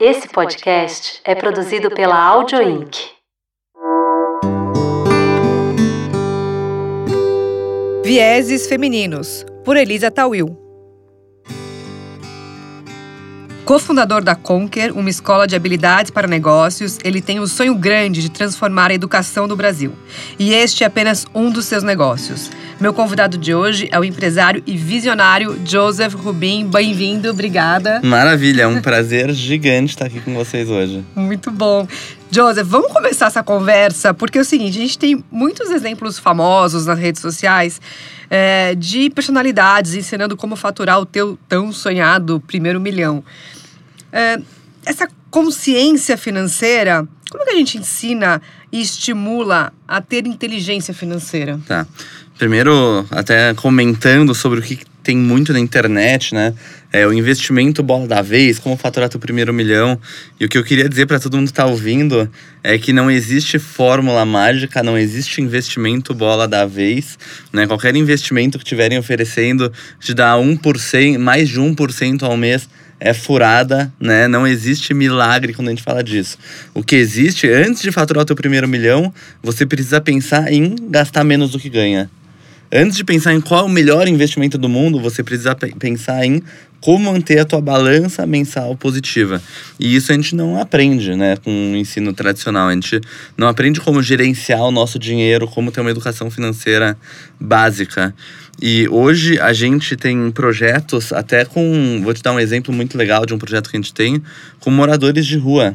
Esse podcast é produzido pela Audio Inc. Vieses Femininos, por Elisa Tawil. Cofundador da Conquer, uma escola de habilidades para negócios, ele tem o sonho grande de transformar a educação do Brasil. E este é apenas um dos seus negócios. Meu convidado de hoje é o empresário e visionário Joseph Rubin. Bem-vindo, obrigada. Maravilha, é um prazer gigante estar aqui com vocês hoje. Muito bom. Joseph, vamos começar essa conversa, porque é o seguinte: a gente tem muitos exemplos famosos nas redes sociais é, de personalidades ensinando como faturar o teu tão sonhado primeiro milhão. É, essa consciência financeira, como que a gente ensina e estimula a ter inteligência financeira? Tá. Primeiro, até comentando sobre o que tem muito na internet, né? É o investimento bola da vez, como faturar teu primeiro milhão. E o que eu queria dizer para todo mundo que tá ouvindo é que não existe fórmula mágica, não existe investimento bola da vez, né? Qualquer investimento que estiverem oferecendo te dá 1%, mais de 1% ao mês é furada, né? Não existe milagre quando a gente fala disso. O que existe, antes de faturar o teu primeiro milhão, você precisa pensar em gastar menos do que ganha. Antes de pensar em qual é o melhor investimento do mundo, você precisa pensar em como manter a tua balança mensal positiva. E isso a gente não aprende, né, com o ensino tradicional. A gente não aprende como gerenciar o nosso dinheiro, como ter uma educação financeira básica. E hoje a gente tem projetos, até com. Vou te dar um exemplo muito legal de um projeto que a gente tem, com moradores de rua.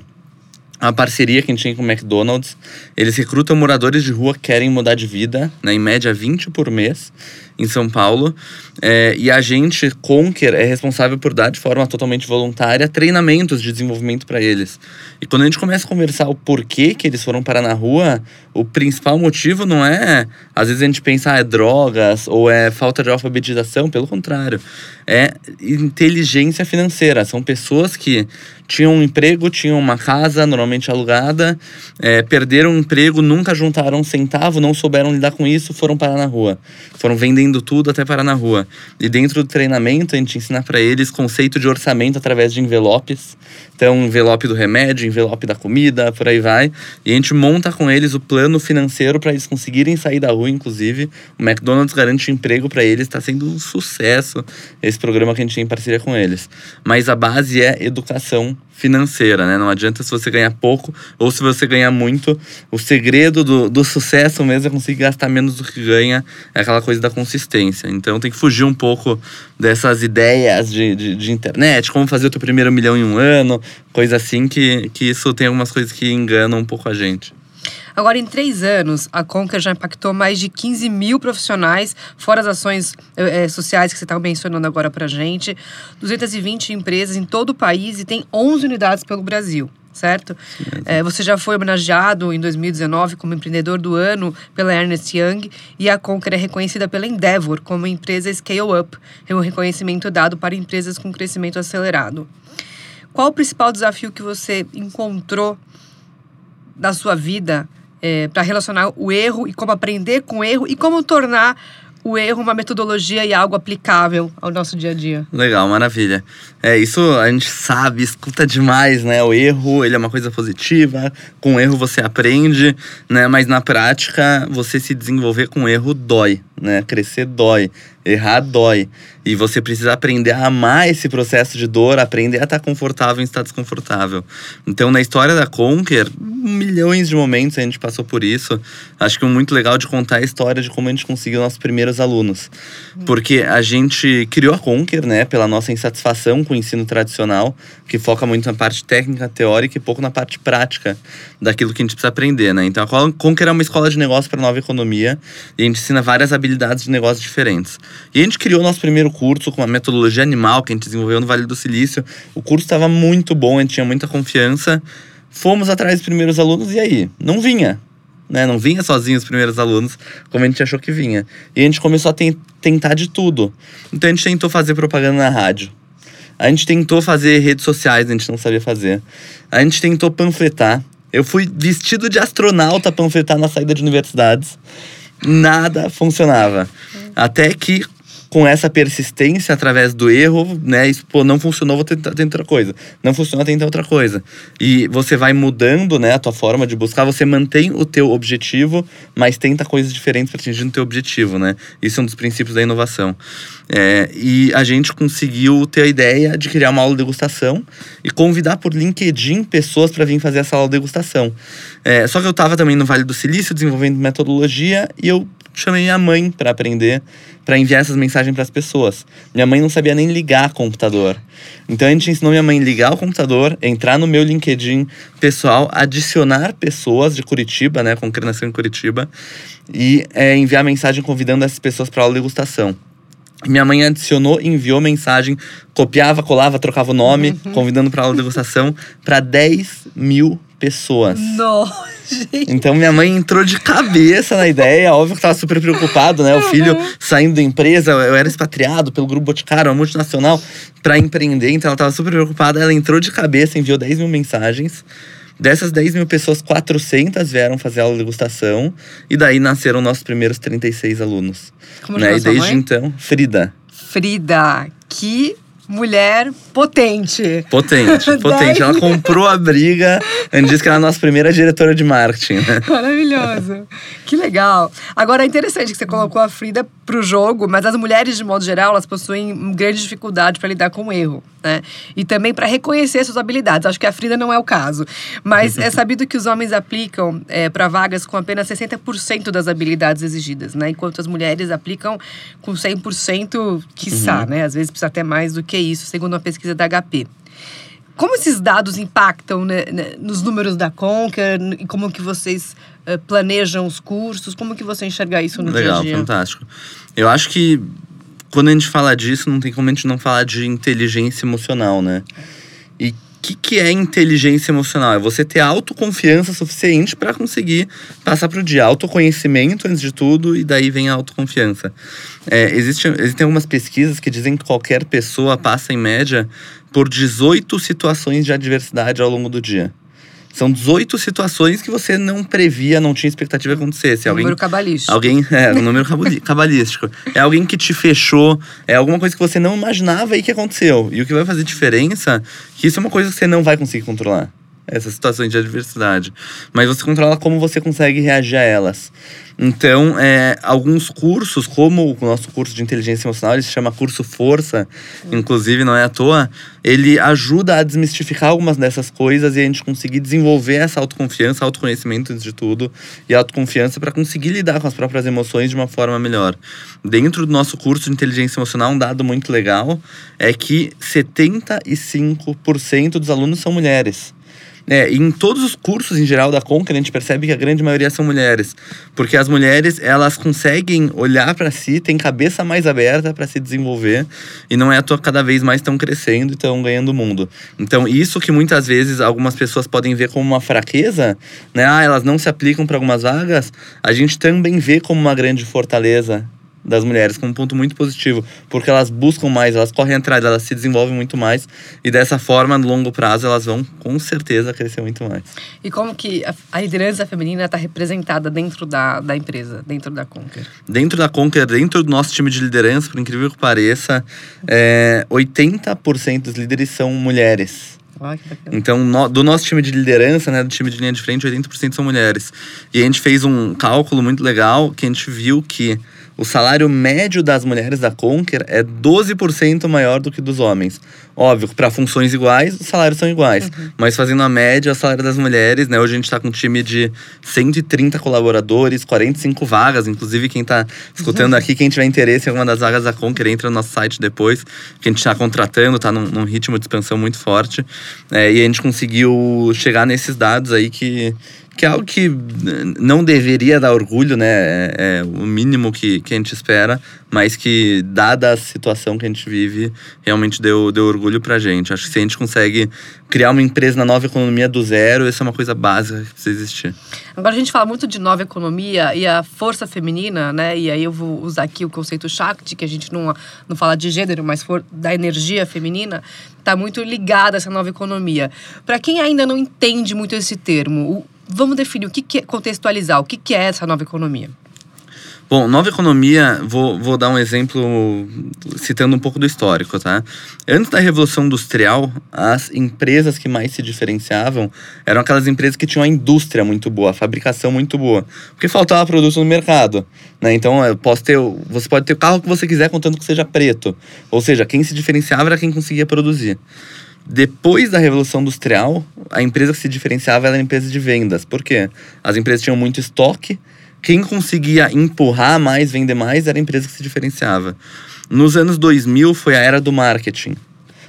A parceria que a gente tem com o McDonald's, eles recrutam moradores de rua que querem mudar de vida, né, em média 20 por mês em São Paulo. É, e a gente, Conquer, é responsável por dar de forma totalmente voluntária treinamentos de desenvolvimento para eles. E quando a gente começa a conversar o porquê que eles foram parar na rua, o principal motivo não é. Às vezes a gente pensa, ah, é drogas ou é falta de alfabetização, pelo contrário. É inteligência financeira. São pessoas que tinham um emprego, tinham uma casa normalmente alugada, é, perderam o emprego, nunca juntaram um centavo, não souberam lidar com isso, foram parar na rua. Foram vendendo tudo até parar na rua. E dentro do treinamento, a gente ensina para eles conceito de orçamento através de envelopes. Então, envelope do remédio, envelope da comida, por aí vai. E a gente monta com eles o plano financeiro para eles conseguirem sair da rua, inclusive. O McDonald's garante emprego para eles, está sendo um sucesso esse programa que a gente tem em parceria com eles. Mas a base é educação financeira, né? Não adianta se você ganhar pouco ou se você ganhar muito. O segredo do, do sucesso mesmo é conseguir gastar menos do que ganha, é aquela coisa da consistência. Então tem que fugir um pouco dessas ideias de, de, de internet, como fazer o teu primeiro milhão em um ano, coisa assim, que, que isso tem algumas coisas que enganam um pouco a gente. Agora, em três anos, a Conquer já impactou mais de 15 mil profissionais, fora as ações é, sociais que você estava mencionando agora para gente. 220 empresas em todo o país e tem 11 unidades pelo Brasil certo? É, você já foi homenageado em 2019 como empreendedor do ano pela Ernest Young e a Conquer é reconhecida pela Endeavor como empresa Scale Up, é um reconhecimento dado para empresas com crescimento acelerado. Qual o principal desafio que você encontrou na sua vida é, para relacionar o erro e como aprender com o erro e como tornar o erro uma metodologia e algo aplicável ao nosso dia a dia. Legal, maravilha. É, isso a gente sabe, escuta demais, né? O erro, ele é uma coisa positiva, com o erro você aprende, né? Mas na prática, você se desenvolver com o erro dói, né? Crescer dói, errar dói. E você precisa aprender a amar esse processo de dor, aprender a estar confortável em estar desconfortável. Então, na história da Conquer, milhões de momentos a gente passou por isso. Acho que um muito legal de contar a história de como a gente conseguiu nossos primeiros alunos. Porque a gente criou a Conquer, né, pela nossa insatisfação com o ensino tradicional, que foca muito na parte técnica, teórica e pouco na parte prática daquilo que a gente precisa aprender, né? Então, a Conquer é uma escola de negócio para nova economia e a gente ensina várias habilidades de negócio diferentes. E a gente criou nosso primeiro curso com uma metodologia animal que a gente desenvolveu no Vale do Silício. O curso estava muito bom, a gente tinha muita confiança. Fomos atrás dos primeiros alunos e aí? Não vinha. Né? Não vinha sozinho os primeiros alunos, como a gente achou que vinha. E a gente começou a ten tentar de tudo. Então a gente tentou fazer propaganda na rádio. A gente tentou fazer redes sociais, a gente não sabia fazer. A gente tentou panfletar. Eu fui vestido de astronauta panfletar na saída de universidades. Nada funcionava. Até que com essa persistência através do erro, né? Isso, pô, não funcionou, vou tentar, tentar outra coisa. Não funcionou, tentar outra coisa. E você vai mudando, né, a tua forma de buscar, você mantém o teu objetivo, mas tenta coisas diferentes para atingir o teu objetivo, né? Isso é um dos princípios da inovação. É, e a gente conseguiu ter a ideia de criar uma aula de degustação e convidar por LinkedIn pessoas para vir fazer essa aula de degustação. É, só que eu estava também no Vale do Silício desenvolvendo metodologia e eu chamei minha mãe para aprender, para enviar essas mensagens para as pessoas. Minha mãe não sabia nem ligar computador. Então a gente ensinou minha mãe a ligar o computador, entrar no meu LinkedIn pessoal, adicionar pessoas de Curitiba, né, com coordenação em Curitiba, e é, enviar mensagem convidando essas pessoas para de degustação. Minha mãe adicionou, enviou mensagem, copiava, colava, trocava o nome, uhum. convidando para aula de degustação para 10 mil pessoas. Nossa, gente. Então minha mãe entrou de cabeça na ideia, óbvio que estava super preocupado, né? O uhum. filho saindo da empresa, eu era expatriado pelo Grupo Boticário, uma multinacional, para empreender, então ela estava super preocupada. Ela entrou de cabeça, enviou 10 mil mensagens. Dessas 10 mil pessoas, 400 vieram fazer aula de degustação. E daí nasceram nossos primeiros 36 alunos. Como né? E desde então, Frida. Frida, que mulher potente. Potente, potente. Ela comprou a briga e disse que era a nossa primeira diretora de marketing. Né? Maravilhoso. Que legal. Agora é interessante que você colocou a Frida pro jogo, mas as mulheres, de modo geral, elas possuem grande dificuldade para lidar com o erro, né? E também para reconhecer suas habilidades. Acho que a Frida não é o caso. Mas é sabido que os homens aplicam é, para vagas com apenas 60% das habilidades exigidas, né? Enquanto as mulheres aplicam com 100%, quiçá, uhum. né? Às vezes precisa até mais do que isso, segundo uma pesquisa da HP. Como esses dados impactam né, né, nos números da Conquer e como que vocês uh, planejam os cursos? Como que você enxerga isso no Legal, dia a dia? fantástico. Eu acho que quando a gente fala disso, não tem como a gente não falar de inteligência emocional, né? E o que, que é inteligência emocional? É você ter autoconfiança suficiente para conseguir passar para o dia. Autoconhecimento, antes de tudo, e daí vem a autoconfiança. É, existe, existem algumas pesquisas que dizem que qualquer pessoa passa, em média, por 18 situações de adversidade ao longo do dia. São 18 situações que você não previa, não tinha expectativa que acontecesse. Alguém, número cabalístico. Alguém, é, um número cabalístico. É alguém que te fechou, é alguma coisa que você não imaginava e que aconteceu. E o que vai fazer diferença, que isso é uma coisa que você não vai conseguir controlar. Essas situações de adversidade. Mas você controla como você consegue reagir a elas. Então, é, alguns cursos, como o nosso curso de inteligência emocional, ele se chama curso Força, inclusive não é à toa, ele ajuda a desmistificar algumas dessas coisas e a gente conseguir desenvolver essa autoconfiança, autoconhecimento antes de tudo, e autoconfiança para conseguir lidar com as próprias emoções de uma forma melhor. Dentro do nosso curso de inteligência emocional, um dado muito legal é que 75% dos alunos são mulheres. É, em todos os cursos em geral da Conca, a gente percebe que a grande maioria são mulheres. Porque as mulheres, elas conseguem olhar para si, têm cabeça mais aberta para se desenvolver. E não é à toa cada vez mais estão crescendo e estão ganhando o mundo. Então, isso que muitas vezes algumas pessoas podem ver como uma fraqueza, né? Ah, elas não se aplicam para algumas vagas. A gente também vê como uma grande fortaleza das mulheres como um ponto muito positivo, porque elas buscam mais, elas correm atrás, elas se desenvolvem muito mais e dessa forma, no longo prazo, elas vão com certeza crescer muito mais. E como que a, a liderança feminina está representada dentro da, da empresa, dentro da Conquer? Dentro da Conquer, dentro do nosso time de liderança, por incrível que pareça, é, 80% dos líderes são mulheres. então, no, do nosso time de liderança, né, do time de linha de frente, 80% são mulheres. E a gente fez um cálculo muito legal que a gente viu que o salário médio das mulheres da Conquer é 12% maior do que dos homens. Óbvio, para funções iguais, os salários são iguais. Uhum. Mas fazendo a média, o salário das mulheres, né? Hoje a gente está com um time de 130 colaboradores, 45 vagas. Inclusive, quem está escutando uhum. aqui, quem tiver interesse em alguma das vagas da Conquer, entra no nosso site depois. Que a gente está contratando, está num, num, ritmo de expansão muito forte. É, e a gente conseguiu chegar nesses dados aí que que é algo que não deveria dar orgulho, né? É, é, o mínimo que, que a gente espera, mas que, dada a situação que a gente vive, realmente deu, deu orgulho pra gente. Acho que se a gente consegue criar uma empresa na nova economia do zero, essa é uma coisa básica que precisa existir. Agora, a gente fala muito de nova economia e a força feminina, né? E aí eu vou usar aqui o conceito Shakti, que a gente não, não fala de gênero, mas for, da energia feminina, está muito ligada a essa nova economia. Para quem ainda não entende muito esse termo, o, vamos definir o que, que é contextualizar, o que, que é essa nova economia. Bom, nova economia, vou, vou dar um exemplo citando um pouco do histórico, tá? Antes da Revolução Industrial, as empresas que mais se diferenciavam eram aquelas empresas que tinham a indústria muito boa, a fabricação muito boa. Porque faltava produto no mercado, né? Então, eu posso ter, você pode ter o carro que você quiser, contanto que seja preto. Ou seja, quem se diferenciava era quem conseguia produzir. Depois da Revolução Industrial, a empresa que se diferenciava era a empresa de vendas. Por quê? As empresas tinham muito estoque, quem conseguia empurrar mais, vender mais, era a empresa que se diferenciava. Nos anos 2000 foi a era do marketing.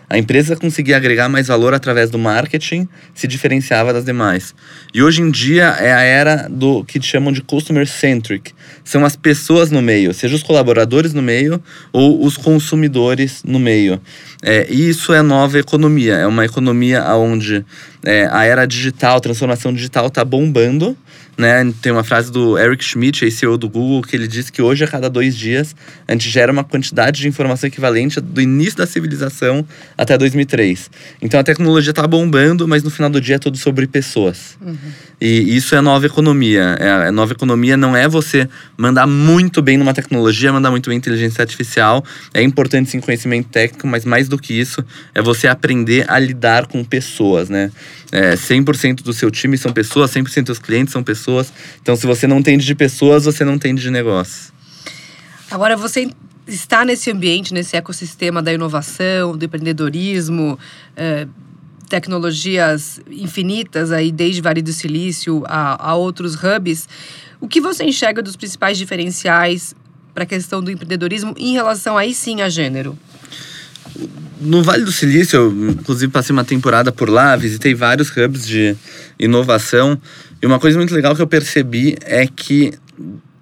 A empresa conseguia agregar mais valor através do marketing, se diferenciava das demais. E hoje em dia é a era do que chamam de customer centric. São as pessoas no meio, seja os colaboradores no meio ou os consumidores no meio. É, e isso é nova economia. É uma economia onde é, a era digital, transformação digital está bombando né? Tem uma frase do Eric Schmidt, CEO do Google, que ele diz que hoje, a cada dois dias, a gente gera uma quantidade de informação equivalente do início da civilização até 2003. Então a tecnologia está bombando, mas no final do dia é tudo sobre pessoas. Uhum. E isso é nova economia. É, a nova economia não é você mandar muito bem numa tecnologia, mandar muito bem em inteligência artificial. É importante sim conhecimento técnico, mas mais do que isso, é você aprender a lidar com pessoas, né? É, 100% do seu time são pessoas, 100% dos clientes são pessoas. Então, se você não entende de pessoas, você não entende de negócio. Agora, você está nesse ambiente, nesse ecossistema da inovação, do empreendedorismo, é, tecnologias infinitas, aí, desde Vale do Silício a, a outros hubs. O que você enxerga dos principais diferenciais para a questão do empreendedorismo em relação aí sim a gênero? No Vale do Silício, eu, inclusive passei uma temporada por lá, visitei vários hubs de inovação. E uma coisa muito legal que eu percebi é que,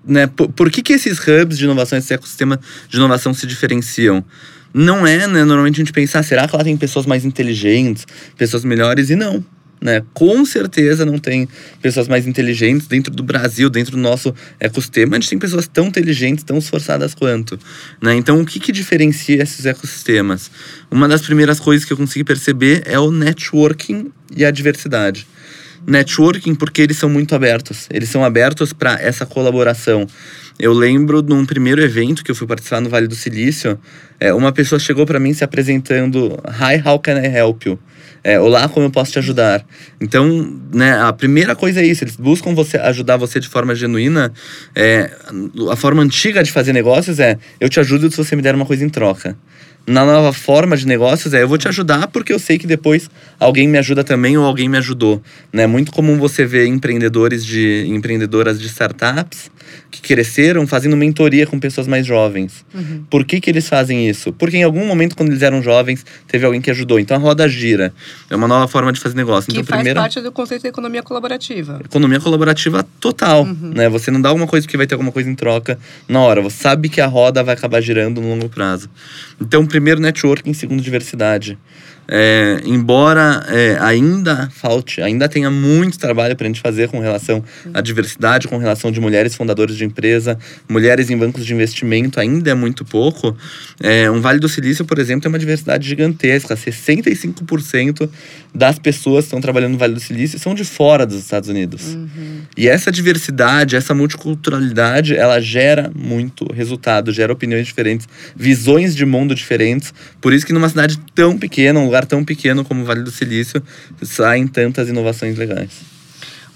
né, por, por que, que esses hubs de inovação, esse ecossistema de inovação se diferenciam? Não é, né, normalmente a gente pensar, ah, será que lá tem pessoas mais inteligentes, pessoas melhores? E não né? Com certeza não tem pessoas mais inteligentes dentro do Brasil, dentro do nosso ecossistema. A gente tem pessoas tão inteligentes, tão esforçadas quanto, né? Então, o que, que diferencia esses ecossistemas? Uma das primeiras coisas que eu consegui perceber é o networking e a diversidade. Networking porque eles são muito abertos. Eles são abertos para essa colaboração. Eu lembro de um primeiro evento que eu fui participar no Vale do Silício, é, uma pessoa chegou para mim se apresentando: Hi, how can I help you? É, Olá, como eu posso te ajudar? Então, né, a primeira coisa é isso, eles buscam você ajudar você de forma genuína. É, a forma antiga de fazer negócios é eu te ajudo se você me der uma coisa em troca na nova forma de negócios é eu vou te ajudar porque eu sei que depois alguém me ajuda também ou alguém me ajudou. É né? muito comum você ver empreendedores de empreendedoras de startups que cresceram fazendo mentoria com pessoas mais jovens. Uhum. Por que, que eles fazem isso? Porque em algum momento, quando eles eram jovens, teve alguém que ajudou. Então a roda gira. É uma nova forma de fazer negócio. Que então, faz primeiro, parte do conceito da economia colaborativa. Economia colaborativa total. Uhum. Né? Você não dá alguma coisa porque vai ter alguma coisa em troca na hora. Você sabe que a roda vai acabar girando no longo prazo. Então, primeiro, networking, segundo, diversidade. É, embora é, ainda falte, ainda tenha muito trabalho para a gente fazer com relação à diversidade, com relação de mulheres fundadoras de empresa, mulheres em bancos de investimento, ainda é muito pouco. É, um Vale do Silício, por exemplo, tem uma diversidade gigantesca. 65% das pessoas que estão trabalhando no Vale do Silício são de fora dos Estados Unidos. Uhum. E essa diversidade, essa multiculturalidade, ela gera muito resultado, gera opiniões diferentes, visões de mundo diferentes. Por isso que numa cidade tão pequena, um lugar tão pequeno como o Vale do Silício, saem tantas inovações legais.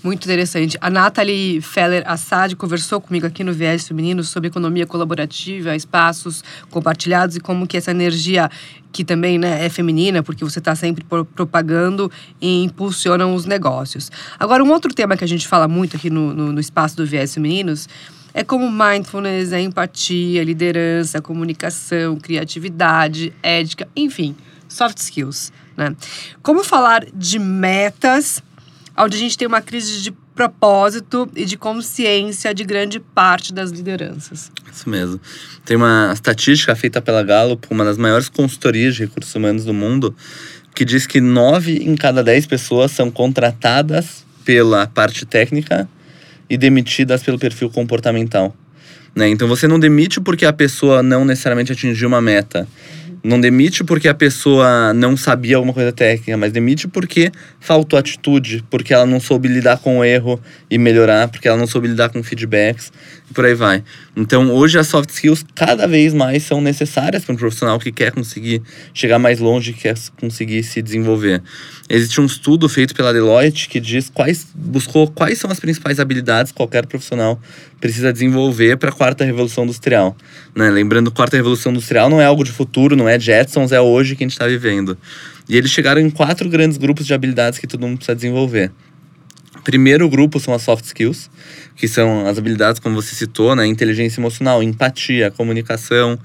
Muito interessante. A Nathalie Feller Assad conversou comigo aqui no Viés Feminino sobre economia colaborativa, espaços compartilhados e como que essa energia que também né, é feminina, porque você está sempre propagando e impulsionam os negócios. Agora, um outro tema que a gente fala muito aqui no, no, no espaço do Viés Femininos é como mindfulness, a empatia, liderança, comunicação, criatividade, ética, enfim soft skills, né? Como falar de metas, onde a gente tem uma crise de propósito e de consciência de grande parte das lideranças. Isso mesmo. Tem uma estatística feita pela Gallup, uma das maiores consultorias de recursos humanos do mundo, que diz que nove em cada dez pessoas são contratadas pela parte técnica e demitidas pelo perfil comportamental. Né? Então você não demite porque a pessoa não necessariamente atingiu uma meta Não demite porque a pessoa não sabia alguma coisa técnica, mas demite porque faltou atitude, porque ela não soube lidar com o erro e melhorar, porque ela não soube lidar com feedbacks e por aí vai. Então, hoje as soft skills cada vez mais são necessárias para um profissional que quer conseguir chegar mais longe, que quer conseguir se desenvolver. Existe um estudo feito pela Deloitte que diz quais buscou quais são as principais habilidades que qualquer profissional precisa desenvolver para a quarta revolução industrial. Né? Lembrando, quarta revolução industrial não é algo de futuro, não é Jetsons, é hoje que a gente está vivendo. E eles chegaram em quatro grandes grupos de habilidades que todo mundo precisa desenvolver. Primeiro grupo são as soft skills, que são as habilidades, como você citou, né? Inteligência emocional, empatia, comunicação.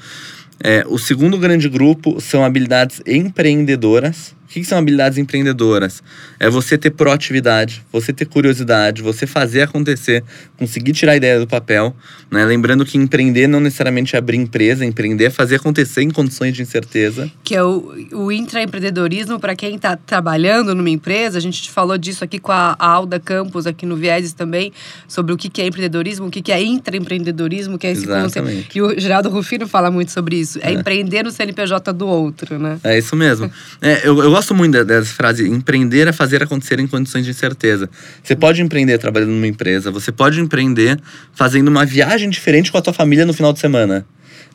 É, o segundo grande grupo são habilidades empreendedoras, o que são habilidades empreendedoras? É você ter proatividade, você ter curiosidade, você fazer acontecer, conseguir tirar a ideia do papel. Né? Lembrando que empreender não necessariamente é abrir empresa, empreender é fazer acontecer em condições de incerteza. Que é o, o intraempreendedorismo para quem está trabalhando numa empresa. A gente falou disso aqui com a, Alda Campos, aqui no Vieses também, sobre o que, que é empreendedorismo, o que, que é intraempreendedorismo, que é esse Exatamente. conceito. E o Geraldo Rufino fala muito sobre isso. É, é. empreender no CNPJ do outro, né? É isso mesmo. é, eu, eu gosto gosto muito dessa frase: empreender é fazer acontecer em condições de incerteza. Você pode empreender trabalhando numa empresa, você pode empreender fazendo uma viagem diferente com a tua família no final de semana.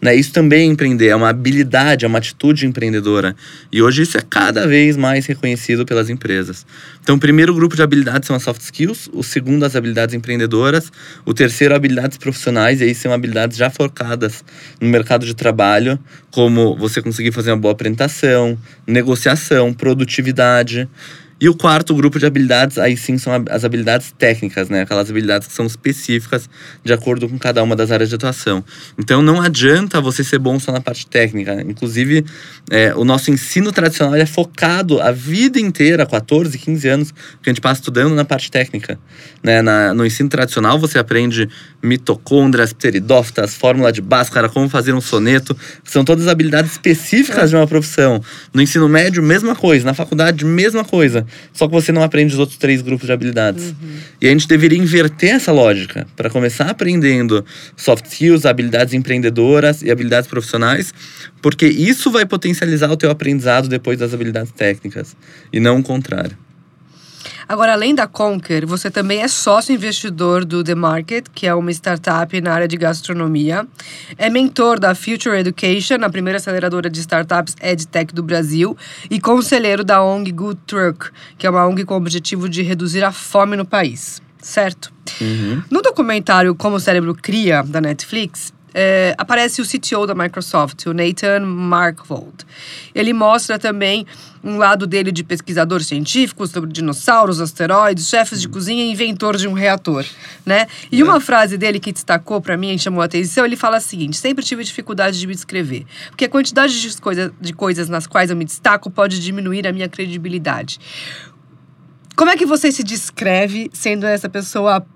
Né? Isso também é empreender, é uma habilidade, é uma atitude empreendedora. E hoje isso é cada vez mais reconhecido pelas empresas. Então, o primeiro grupo de habilidades são as soft skills, o segundo, as habilidades empreendedoras, o terceiro, habilidades profissionais, e aí são habilidades já focadas no mercado de trabalho, como você conseguir fazer uma boa apresentação, negociação, produtividade. E o quarto grupo de habilidades, aí sim, são as habilidades técnicas, né? Aquelas habilidades que são específicas de acordo com cada uma das áreas de atuação. Então não adianta você ser bom só na parte técnica. Inclusive, é, o nosso ensino tradicional é focado a vida inteira, 14, 15 anos, que a gente passa estudando na parte técnica. Né? Na, no ensino tradicional, você aprende mitocôndrias, pteridófitas, fórmula de Bhaskara, como fazer um soneto. São todas habilidades específicas de uma profissão. No ensino médio, mesma coisa. Na faculdade, mesma coisa. Só que você não aprende os outros três grupos de habilidades. Uhum. E a gente deveria inverter essa lógica para começar aprendendo soft skills, habilidades empreendedoras e habilidades profissionais, porque isso vai potencializar o teu aprendizado depois das habilidades técnicas e não o contrário. Agora, além da Conquer, você também é sócio investidor do The Market, que é uma startup na área de gastronomia. É mentor da Future Education, a primeira aceleradora de startups EdTech do Brasil. E conselheiro da ONG Good Truck, que é uma ONG com o objetivo de reduzir a fome no país. Certo? Uhum. No documentário Como o Cérebro Cria, da Netflix, é, aparece o CTO da Microsoft, o Nathan Markvold. Ele mostra também um lado dele de pesquisador científico sobre dinossauros, asteroides, chefes de cozinha e inventor de um reator, né? E uma frase dele que destacou para mim e chamou a atenção, ele fala o seguinte: sempre tive dificuldade de me descrever, porque a quantidade de, coisa, de coisas nas quais eu me destaco pode diminuir a minha credibilidade. Como é que você se descreve sendo essa pessoa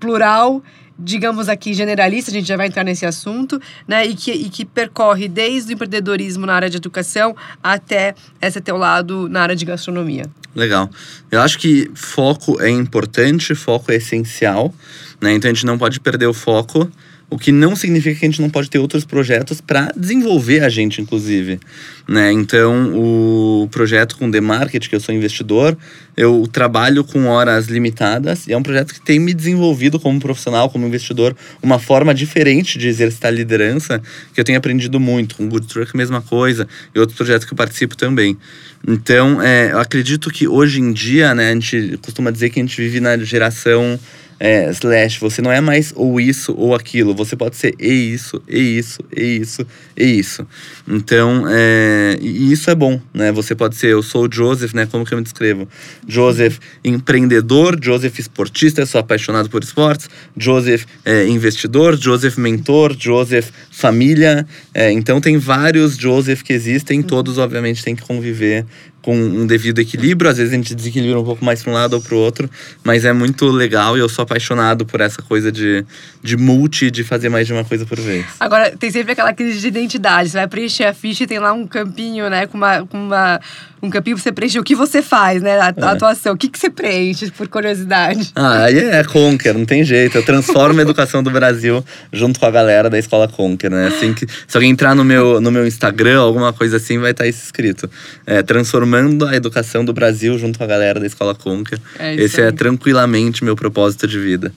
plural digamos aqui, generalista, a gente já vai entrar nesse assunto, né? E que, e que percorre desde o empreendedorismo na área de educação até esse teu lado na área de gastronomia. Legal. Eu acho que foco é importante, foco é essencial, né? Então a gente não pode perder o foco. O que não significa que a gente não pode ter outros projetos para desenvolver a gente, inclusive. Né? Então, o projeto com The Market, que eu sou investidor, eu trabalho com horas limitadas e é um projeto que tem me desenvolvido como profissional, como investidor, uma forma diferente de exercitar liderança que eu tenho aprendido muito. Com Good Truck, mesma coisa, e outros projetos que eu participo também. Então, é, eu acredito que hoje em dia, né, a gente costuma dizer que a gente vive na geração é, slash, você não é mais ou isso ou aquilo, você pode ser e isso, e isso, e isso, e isso. Então, é, e isso é bom, né? Você pode ser, eu sou o Joseph, né? Como que eu me descrevo? Joseph empreendedor, Joseph esportista, sou apaixonado por esportes, Joseph é, investidor, Joseph mentor, Joseph família. É, então tem vários Joseph que existem, todos obviamente têm que conviver com um devido equilíbrio. Às vezes a gente desequilibra um pouco mais para um lado ou para o outro, mas é muito legal e eu sou apaixonado por essa coisa de, de multi, de fazer mais de uma coisa por vez. Agora, tem sempre aquela crise de identidade. Você vai preencher a ficha e tem lá um campinho, né, com uma, com uma um campinho você preencher o que você faz, né? A, a atuação. O que, que você preenche, por curiosidade? Ah, aí é Conquer, não tem jeito. Eu transformo a educação do Brasil junto com a galera da escola Conquer, né? Assim que, se alguém entrar no meu, no meu Instagram, alguma coisa assim, vai estar isso escrito. É, transformando a educação do Brasil junto com a galera da escola Conquer. É Esse é aí. tranquilamente meu propósito de vida.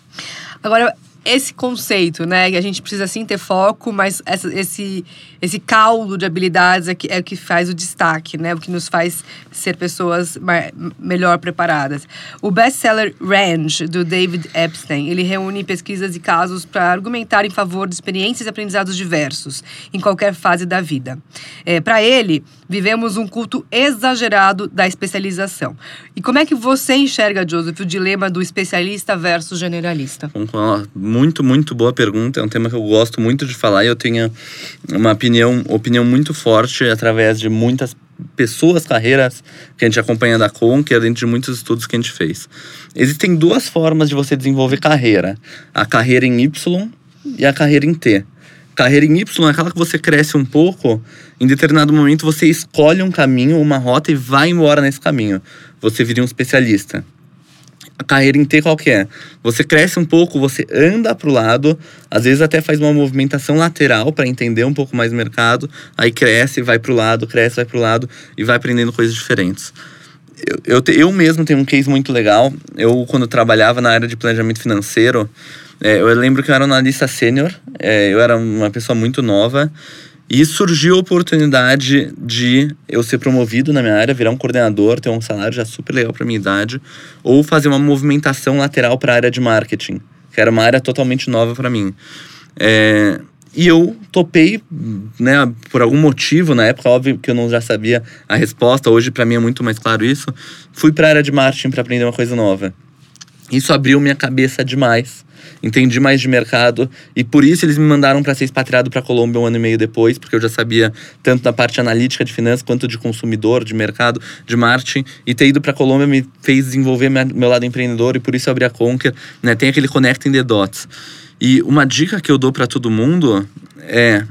Agora, esse conceito, né? Que a gente precisa sim ter foco, mas essa- esse, esse caldo de habilidades é, que, é o que faz o destaque, né? O que nos faz ser pessoas melhor preparadas. O best-seller Range, do David Epstein, ele reúne pesquisas e casos para argumentar em favor de experiências e aprendizados diversos, em qualquer fase da vida. para ele, vivemos um culto exagerado da especialização. E como é que você enxerga, Joseph, o dilema do especialista versus generalista? Muito, muito boa pergunta. É um tema que eu gosto muito de falar e eu tenho uma opinião, opinião muito forte através de muitas pessoas, carreiras que a gente acompanha da Conquer, dentro de muitos estudos que a gente fez. Existem duas formas de você desenvolver carreira: a carreira em Y e a carreira em T. Carreira em Y é aquela que você cresce um pouco, em determinado momento você escolhe um caminho, uma rota e vai embora nesse caminho. Você vira um especialista a carreira T qual que é? Você cresce um pouco, você anda para o lado, às vezes até faz uma movimentação lateral para entender um pouco mais o mercado, aí cresce, vai para o lado, cresce, vai para o lado e vai aprendendo coisas diferentes. Eu, eu, eu mesmo tenho um case muito legal. Eu, quando trabalhava na área de planejamento financeiro, é, eu lembro que eu era um analista sênior, é, eu era uma pessoa muito nova, e surgiu a oportunidade de eu ser promovido na minha área, virar um coordenador, ter um salário já super legal para minha idade, ou fazer uma movimentação lateral para a área de marketing, que era uma área totalmente nova para mim. É, e eu topei, né, por algum motivo, na época, óbvio que eu não já sabia a resposta, hoje para mim é muito mais claro isso. Fui para a área de marketing para aprender uma coisa nova. Isso abriu minha cabeça demais. Entendi mais de mercado e por isso eles me mandaram para ser expatriado para Colômbia um ano e meio depois, porque eu já sabia tanto da parte analítica de finanças quanto de consumidor, de mercado, de marketing. E ter ido para Colômbia me fez desenvolver meu lado empreendedor e por isso eu abri a Conquer. Né? Tem aquele connecting the dots. E uma dica que eu dou para todo mundo é: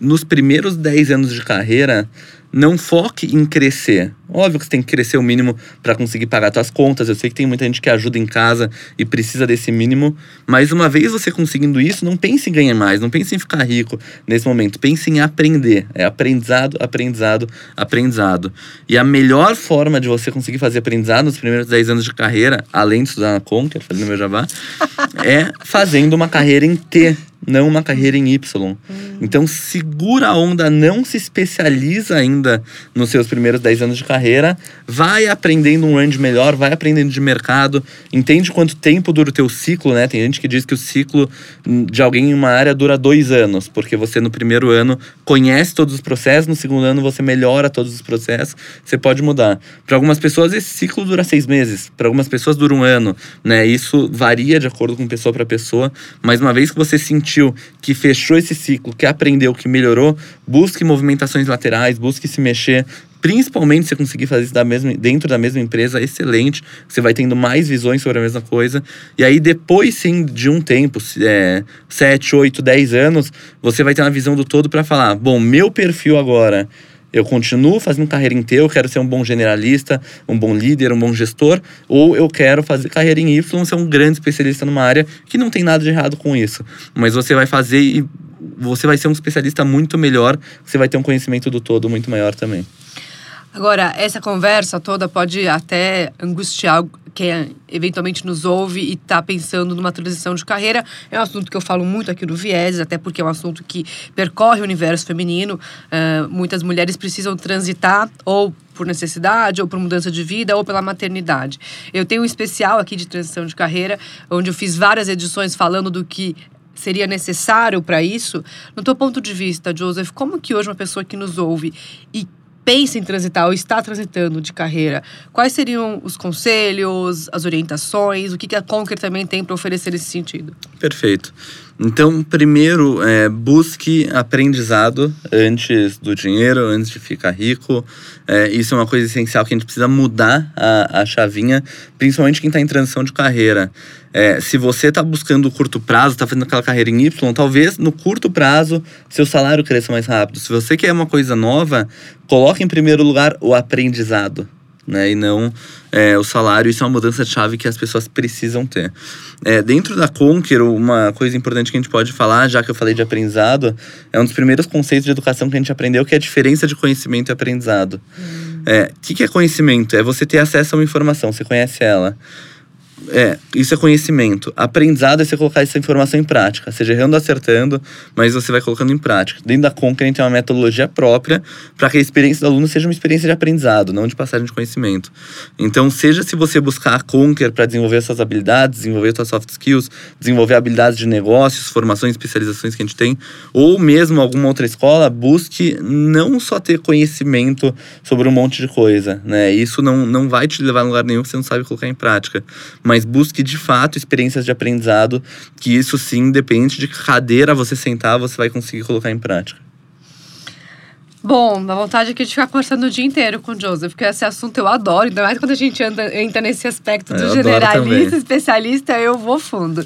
nos primeiros 10 anos de carreira, não foque em crescer. Óbvio que você tem que crescer o mínimo para conseguir pagar suas contas. Eu sei que tem muita gente que ajuda em casa e precisa desse mínimo, mas uma vez você conseguindo isso, não pense em ganhar mais, não pense em ficar rico nesse momento. Pense em aprender. É aprendizado, aprendizado, aprendizado. E a melhor forma de você conseguir fazer aprendizado nos primeiros 10 anos de carreira, além de estudar na Conquer, fazendo meu jabá, é fazendo uma carreira em T, não uma carreira em Y. Então segura a onda, não se especializa ainda nos seus primeiros 10 anos de carreira, vai aprendendo um range melhor, vai aprendendo de mercado, entende quanto tempo dura o teu ciclo, né? Tem gente que diz que o ciclo hum, de alguém em uma área dura dois anos, porque você no primeiro ano conhece todos os processos, no segundo ano você melhora todos os processos, você pode mudar. Para algumas pessoas esse ciclo dura seis meses, para algumas pessoas dura um ano, né? Isso varia de acordo com pessoa para pessoa, mas uma vez que você sentiu que fechou esse ciclo, que aprendeu, que melhorou, busque movimentações laterais, busque se mexer. Principalmente se você conseguir fazer isso da mesma, dentro da mesma empresa, excelente. Você vai tendo mais visões sobre a mesma coisa. E aí, depois sim, de um tempo, é, 7, 8, 10 anos, você vai ter uma visão do todo para falar: bom, meu perfil agora eu continuo fazendo carreira em T, eu quero ser um bom generalista, um bom líder, um bom gestor, ou eu quero fazer carreira em Y, ser um grande especialista numa área que não tem nada de errado com isso. Mas você vai fazer e você vai ser um especialista muito melhor, você vai ter um conhecimento do todo muito maior também. Agora, essa conversa toda pode até angustiar quem eventualmente nos ouve e está pensando numa transição de carreira. É um assunto que eu falo muito aqui no Viés, até porque é um assunto que percorre o universo feminino. Ah, muitas mulheres precisam transitar ou por necessidade, ou por mudança de vida, ou pela maternidade. Eu tenho um especial aqui de transição de carreira, onde eu fiz várias edições falando do que seria necessário para isso. No teu ponto de vista, Joseph, como que hoje uma pessoa que nos ouve e pensa em transitar ou está transitando de carreira, quais seriam os conselhos, as orientações, o que a Conquer também tem para oferecer nesse sentido? Perfeito. Então, primeiro, é, busque aprendizado antes do dinheiro, antes de ficar rico. É, isso é uma coisa essencial que a gente precisa mudar a, a chavinha, principalmente quem está em transição de carreira. É, se você está buscando o curto prazo, está fazendo aquela carreira em Y, talvez no curto prazo seu salário cresça mais rápido. Se você quer uma coisa nova, coloque em primeiro lugar o aprendizado né? E não é, o salário. Isso é uma mudança de chave que as pessoas precisam ter. É, dentro da Conquer, uma coisa importante que a gente pode falar, já que eu falei de aprendizado, é um dos primeiros conceitos de educação que a gente aprendeu, que é a diferença de conhecimento e aprendizado. O hum. é, que, que é conhecimento? É você ter acesso a uma informação, você conhece ela. É, isso é conhecimento. Aprendizado é você colocar essa informação em prática, seja errando acertando, mas você vai colocando em prática. Dentro da Conquer, a gente tem uma metodologia própria para que a experiência do aluno seja uma experiência de aprendizado, não de passagem de conhecimento. Então, seja se você buscar a Conquer para desenvolver suas habilidades, desenvolver suas soft skills, desenvolver habilidades de negócios, formações, especializações que a gente tem, ou mesmo alguma outra escola, busque não só ter conhecimento sobre um monte de coisa, né? Isso não, não vai te levar a lugar nenhum que você não sabe colocar em prática. Mas mas busque de fato experiências de aprendizado, que isso sim, depende de que cadeira você sentar, você vai conseguir colocar em prática. Bom, a vontade aqui de ficar conversando o dia inteiro com o Joseph, porque esse assunto eu adoro, ainda mais quando a gente anda, entra nesse aspecto do generalista, especialista, eu vou fundo.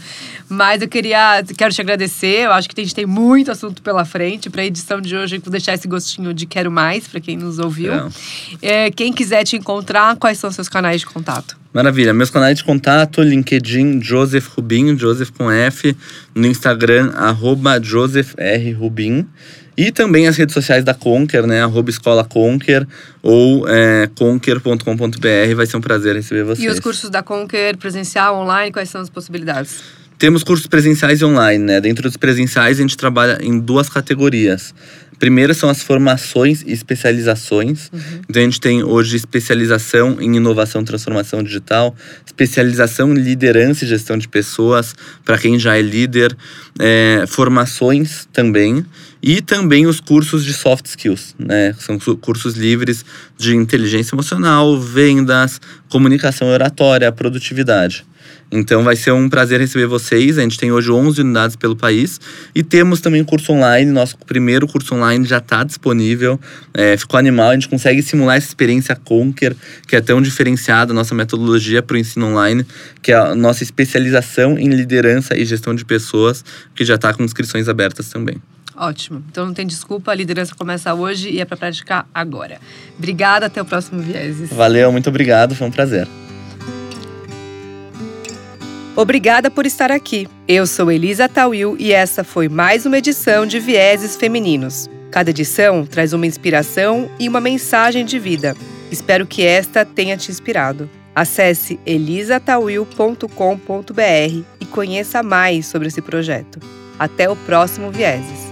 Mas eu queria, quero te agradecer, eu acho que a gente tem muito assunto pela frente. Para a edição de hoje, vou deixar esse gostinho de quero mais para quem nos ouviu. É. É, quem quiser te encontrar, quais são seus canais de contato? Maravilha. Meus canais de contato, LinkedIn, Joseph Rubinho, Joseph com F. No Instagram, arroba Joseph R. Rubin. E também as redes sociais da Conquer, né? Arroba Escola Conquer ou é, conquer.com.br. Vai ser um prazer receber vocês. E os cursos da Conquer, presencial, online, quais são as possibilidades? Temos cursos presenciais e online, né? Dentro dos presenciais, a gente trabalha em duas categorias. Primeiro são as formações e especializações. Uhum. Então a gente tem hoje especialização em inovação e transformação digital, especialização em liderança e gestão de pessoas, para quem já é líder, é, formações também, e também os cursos de soft skills, né? São cursos livres de inteligência emocional, vendas, comunicação oratória, produtividade. Então vai ser um prazer receber vocês. A gente tem hoje 11 unidades pelo país e temos também curso online. Nosso primeiro curso online já está disponível. É, ficou animal, a gente consegue simular essa experiência Conquer, que é tão diferenciada, nossa metodologia para o ensino online, que é a nossa especialização em liderança e gestão de pessoas, que já está com inscrições abertas também. Ótimo. Então não tem desculpa, a liderança começa hoje e é para praticar agora. Obrigada, até o próximo Vieses. Valeu, muito obrigado, foi um prazer. Obrigada por estar aqui. Eu sou Elisa Tawil e essa foi mais uma edição de Vieses Femininos. Cada edição traz uma inspiração e uma mensagem de vida. Espero que esta tenha te inspirado. Acesse elisatawil.com.br e conheça mais sobre esse projeto. Até o próximo Vieses.